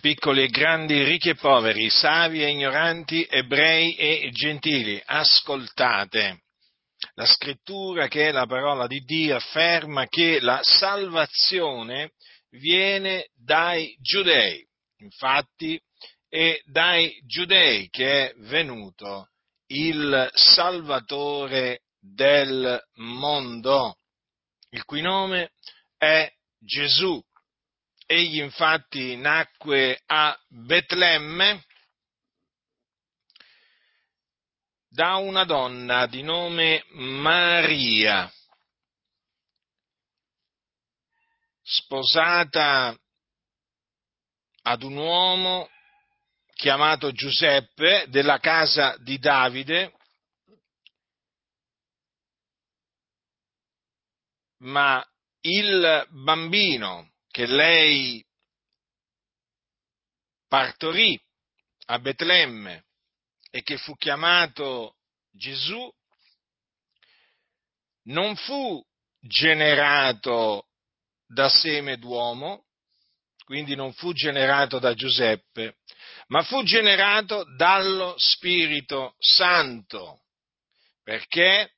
piccoli e grandi, ricchi e poveri, savi e ignoranti, ebrei e gentili, ascoltate. La scrittura, che è la parola di Dio, afferma che la salvazione viene dai giudei. Infatti è dai giudei che è venuto il Salvatore del mondo, il cui nome è Gesù. Egli infatti nacque a Betlemme da una donna di nome Maria, sposata ad un uomo chiamato Giuseppe della casa di Davide, ma il bambino che lei partorì a Betlemme e che fu chiamato Gesù, non fu generato da seme d'uomo, quindi non fu generato da Giuseppe, ma fu generato dallo Spirito Santo, perché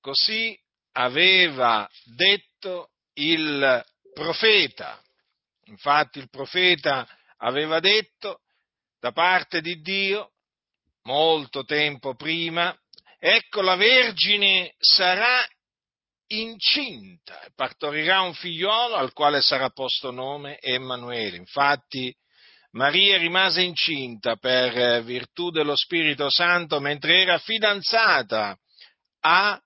così aveva detto il profeta. Infatti il profeta aveva detto da parte di Dio, molto tempo prima, ecco la Vergine sarà incinta e partorirà un figliolo al quale sarà posto nome Emanuele. Infatti Maria rimase incinta per virtù dello Spirito Santo mentre era fidanzata a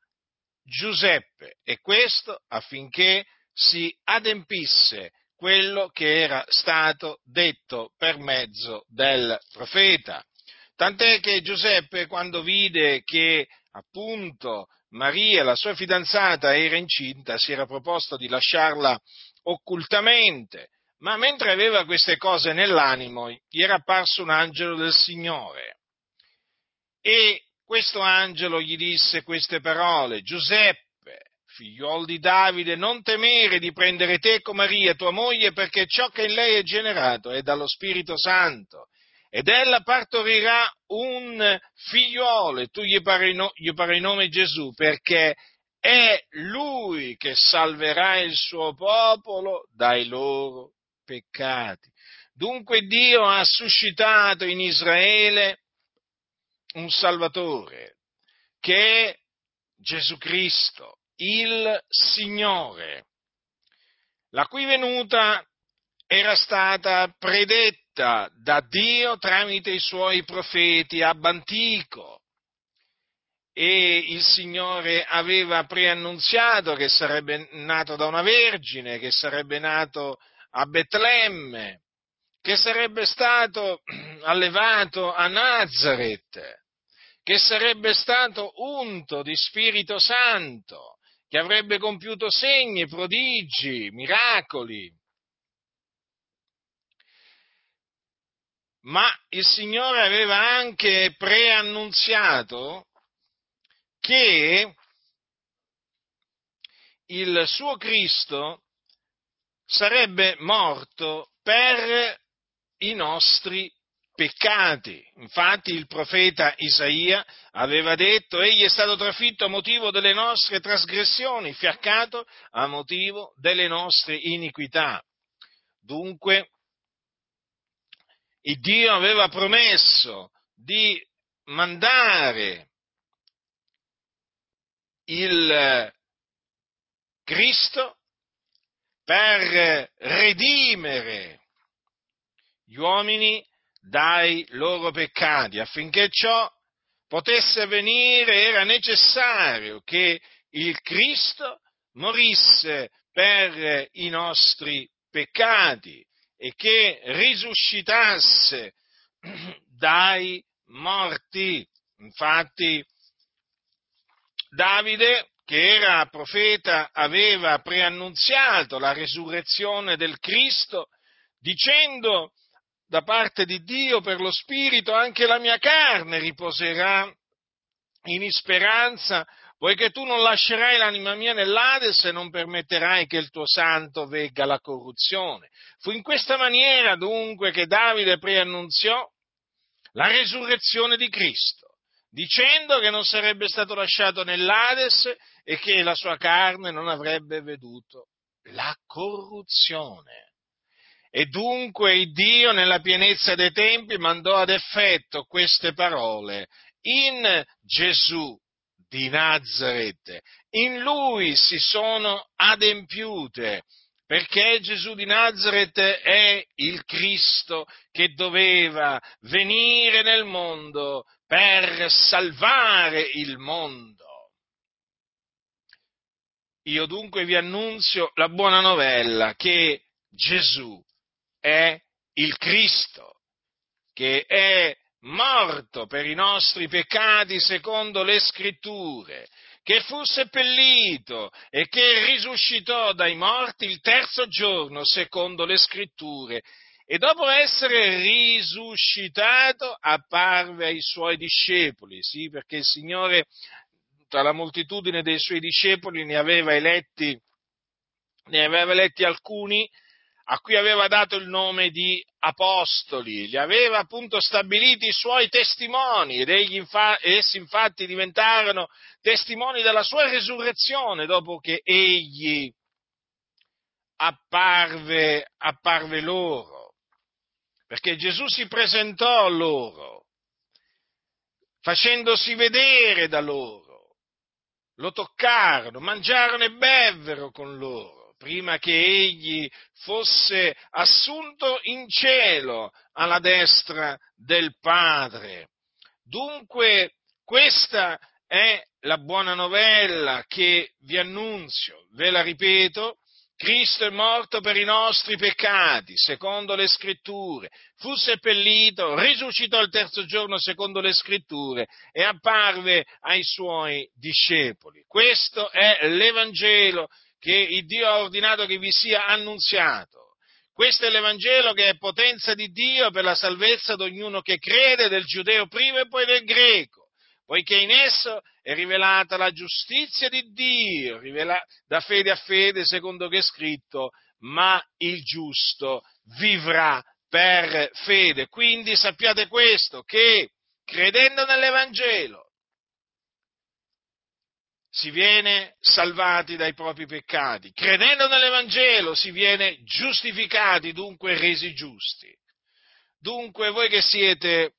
Giuseppe e questo affinché si adempisse quello che era stato detto per mezzo del profeta. Tant'è che Giuseppe, quando vide che appunto Maria, la sua fidanzata, era incinta, si era proposto di lasciarla occultamente, ma mentre aveva queste cose nell'animo, gli era apparso un angelo del Signore. E questo angelo gli disse queste parole, Giuseppe, figliuol di Davide, non temere di prendere te con Maria, tua moglie, perché ciò che in lei è generato è dallo Spirito Santo. Ed ella partorirà un figliuolo, e tu gli parai, no, nome Gesù, perché è lui che salverà il suo popolo dai loro peccati. Dunque Dio ha suscitato in Israele un Salvatore, che è Gesù Cristo, il Signore, la cui venuta era stata predetta da Dio tramite i suoi profeti ab antico. E il Signore aveva preannunziato che sarebbe nato da una vergine, che sarebbe nato a Betlemme, che sarebbe stato allevato a Nazareth, che sarebbe stato unto di Spirito Santo, che avrebbe compiuto segni, prodigi, miracoli. Ma il Signore aveva anche preannunziato che il suo Cristo sarebbe morto per i nostri peccati. Infatti il profeta Isaia aveva detto, egli è stato trafitto a motivo delle nostre trasgressioni, fiaccato a motivo delle nostre iniquità. Dunque, il Dio aveva promesso di mandare il Cristo per redimere gli uomini dai loro peccati. Affinché ciò potesse avvenire era necessario che il Cristo morisse per i nostri peccati e che risuscitasse dai morti. Infatti Davide, che era profeta, aveva preannunziato la risurrezione del Cristo dicendo da parte di Dio per lo Spirito, anche la mia carne riposerà in speranza poiché tu non lascerai l'anima mia nell'Ades e non permetterai che il tuo santo vegga la corruzione. Fu in questa maniera dunque che Davide preannunziò la resurrezione di Cristo, dicendo che non sarebbe stato lasciato nell'Ades e che la sua carne non avrebbe veduto la corruzione. E dunque Dio nella pienezza dei tempi mandò ad effetto queste parole in Gesù di Nazareth. In lui si sono adempiute, perché Gesù di Nazareth è il Cristo che doveva venire nel mondo per salvare il mondo. Io dunque vi annunzio la buona novella che Gesù è il Cristo, che è morto per i nostri peccati secondo le scritture, che fu seppellito e che risuscitò dai morti il terzo giorno secondo le scritture e dopo essere risuscitato apparve ai suoi discepoli, sì, perché il Signore tra la moltitudine dei suoi discepoli ne aveva eletti, ne aveva eletti alcuni a cui aveva dato il nome di apostoli, li aveva appunto stabiliti i suoi testimoni ed infa- essi infatti diventarono testimoni della sua resurrezione dopo che egli apparve, apparve loro, perché Gesù si presentò loro, facendosi vedere da loro, lo toccarono, mangiarono e bevvero con loro prima che egli fosse assunto in cielo alla destra del Padre. Dunque questa è la buona novella che vi annunzio, ve la ripeto, Cristo è morto per i nostri peccati, secondo le scritture, fu seppellito, risuscitò il terzo giorno secondo le scritture e apparve ai suoi discepoli. Questo è l'Evangelo che il Dio ha ordinato che vi sia annunziato. Questo è l'Evangelo che è potenza di Dio per la salvezza di ognuno che crede, del giudeo prima e poi del greco, poiché in esso è rivelata la giustizia di Dio, rivela, da fede a fede, secondo che è scritto, ma il giusto vivrà per fede. Quindi sappiate questo, che credendo nell'Evangelo si viene salvati dai propri peccati. Credendo nell'Evangelo si viene giustificati, dunque resi giusti. Dunque voi che siete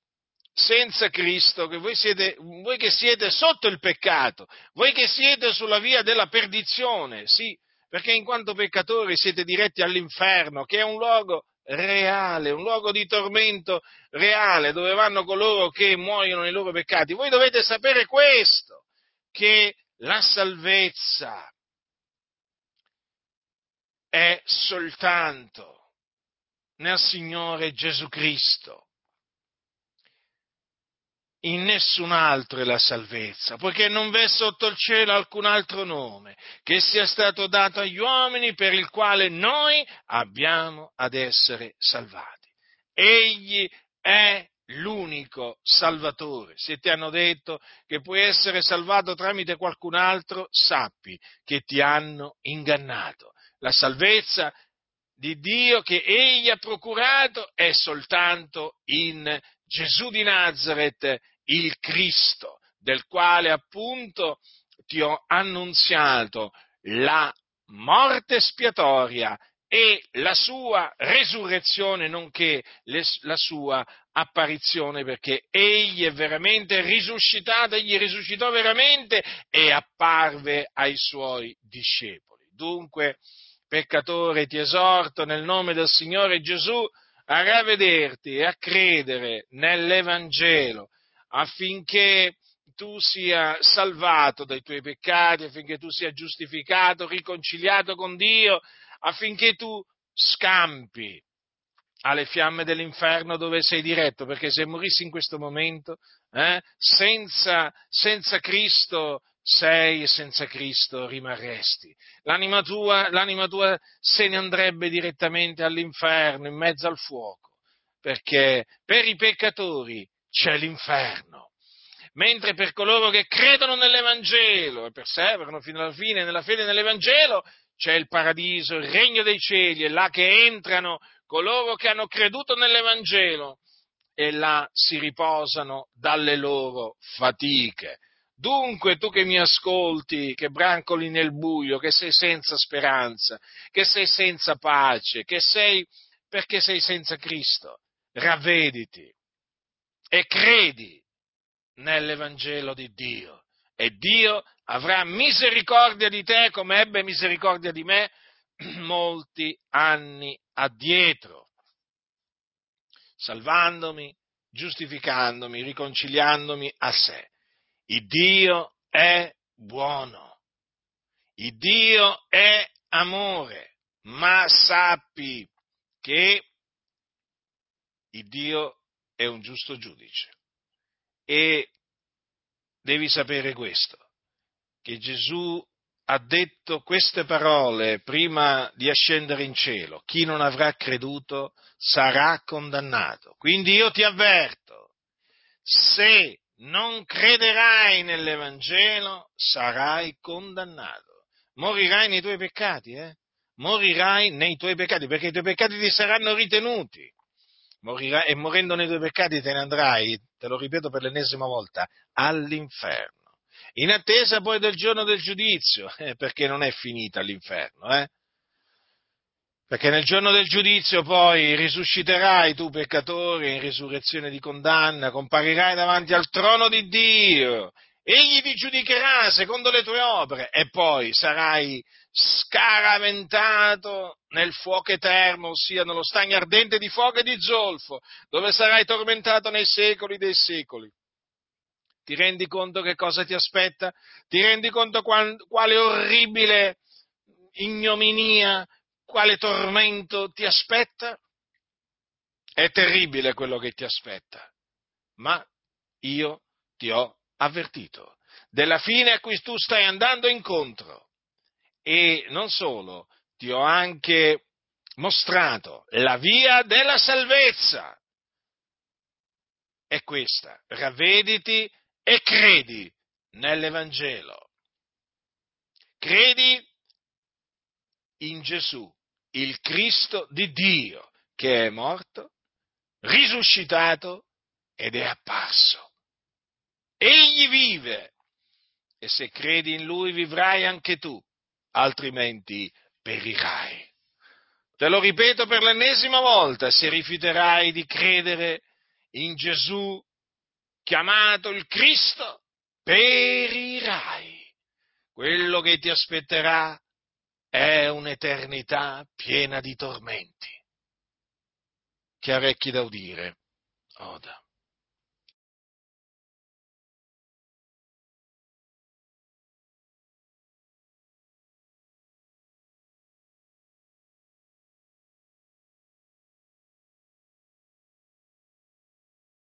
senza Cristo, che voi, siete, voi che siete sotto il peccato, voi che siete sulla via della perdizione, sì, perché in quanto peccatori siete diretti all'inferno, che è un luogo reale, un luogo di tormento reale, dove vanno coloro che muoiono nei loro peccati. Voi dovete sapere questo, che la salvezza è soltanto nel Signore Gesù Cristo. In nessun altro è la salvezza, poiché non v'è sotto il cielo alcun altro nome che sia stato dato agli uomini per il quale noi abbiamo ad essere salvati. Egli è l'unico Salvatore. Se ti hanno detto che puoi essere salvato tramite qualcun altro, sappi che ti hanno ingannato. La salvezza di Dio che Egli ha procurato è soltanto in Gesù di Nazareth, il Cristo, del quale appunto ti ho annunziato la morte spiatoria e la sua resurrezione, nonché la sua apparizione, perché egli è veramente risuscitato, egli risuscitò veramente e apparve ai suoi discepoli. Dunque, peccatore, ti esorto nel nome del Signore Gesù a ravvederti e a credere nell'Evangelo affinché tu sia salvato dai tuoi peccati, affinché tu sia giustificato, riconciliato con Dio affinché tu scampi alle fiamme dell'inferno dove sei diretto, perché se morissi in questo momento, eh, senza, senza Cristo sei e senza Cristo rimarresti. L'anima tua, l'anima tua se ne andrebbe direttamente all'inferno, in mezzo al fuoco, perché per i peccatori c'è l'inferno mentre per coloro che credono nell'Evangelo e perseverano fino alla fine nella fede nell'Evangelo c'è il paradiso, il regno dei cieli, è là che entrano coloro che hanno creduto nell'Evangelo e là si riposano dalle loro fatiche. Dunque tu che mi ascolti, che brancoli nel buio, che sei senza speranza, che sei senza pace, che sei perché sei senza Cristo, ravvediti e credi nell'Evangelo di Dio e Dio avrà misericordia di te come ebbe misericordia di me molti anni addietro, salvandomi, giustificandomi, riconciliandomi a sé. Il Dio è buono, il Dio è amore, ma sappi che il Dio è un giusto giudice. E devi sapere questo, che Gesù ha detto queste parole prima di ascendere in cielo. Chi non avrà creduto sarà condannato. Quindi io ti avverto, se non crederai nell'Evangelo, sarai condannato. Morirai nei tuoi peccati, eh? Morirai nei tuoi peccati, perché i tuoi peccati ti saranno ritenuti. Morirai, e morendo nei tuoi peccati te ne andrai, te lo ripeto per l'ennesima volta, all'inferno. In attesa poi del giorno del giudizio, eh, perché non è finita l'inferno, eh? Perché nel giorno del giudizio poi risusciterai tu peccatore in risurrezione di condanna, comparirai davanti al trono di Dio, egli ti giudicherà secondo le tue opere e poi sarai scaraventato nel fuoco eterno, ossia nello stagno ardente di fuoco e di zolfo, dove sarai tormentato nei secoli dei secoli. Ti rendi conto che cosa ti aspetta? Ti rendi conto quale orribile ignominia quale tormento ti aspetta? È terribile quello che ti aspetta, ma io ti ho avvertito della fine a cui tu stai andando incontro e non solo, ti ho anche mostrato la via della salvezza. È questa, ravvediti e credi nell'Evangelo. Credi in Gesù il Cristo di Dio, che è morto, risuscitato ed è apparso. Egli vive e se credi in lui vivrai anche tu, altrimenti perirai. Te lo ripeto per l'ennesima volta, se rifiuterai di credere in Gesù chiamato il Cristo, perirai. Quello che ti aspetterà è un'eternità piena di tormenti. Chi ha orecchi da udire, oda.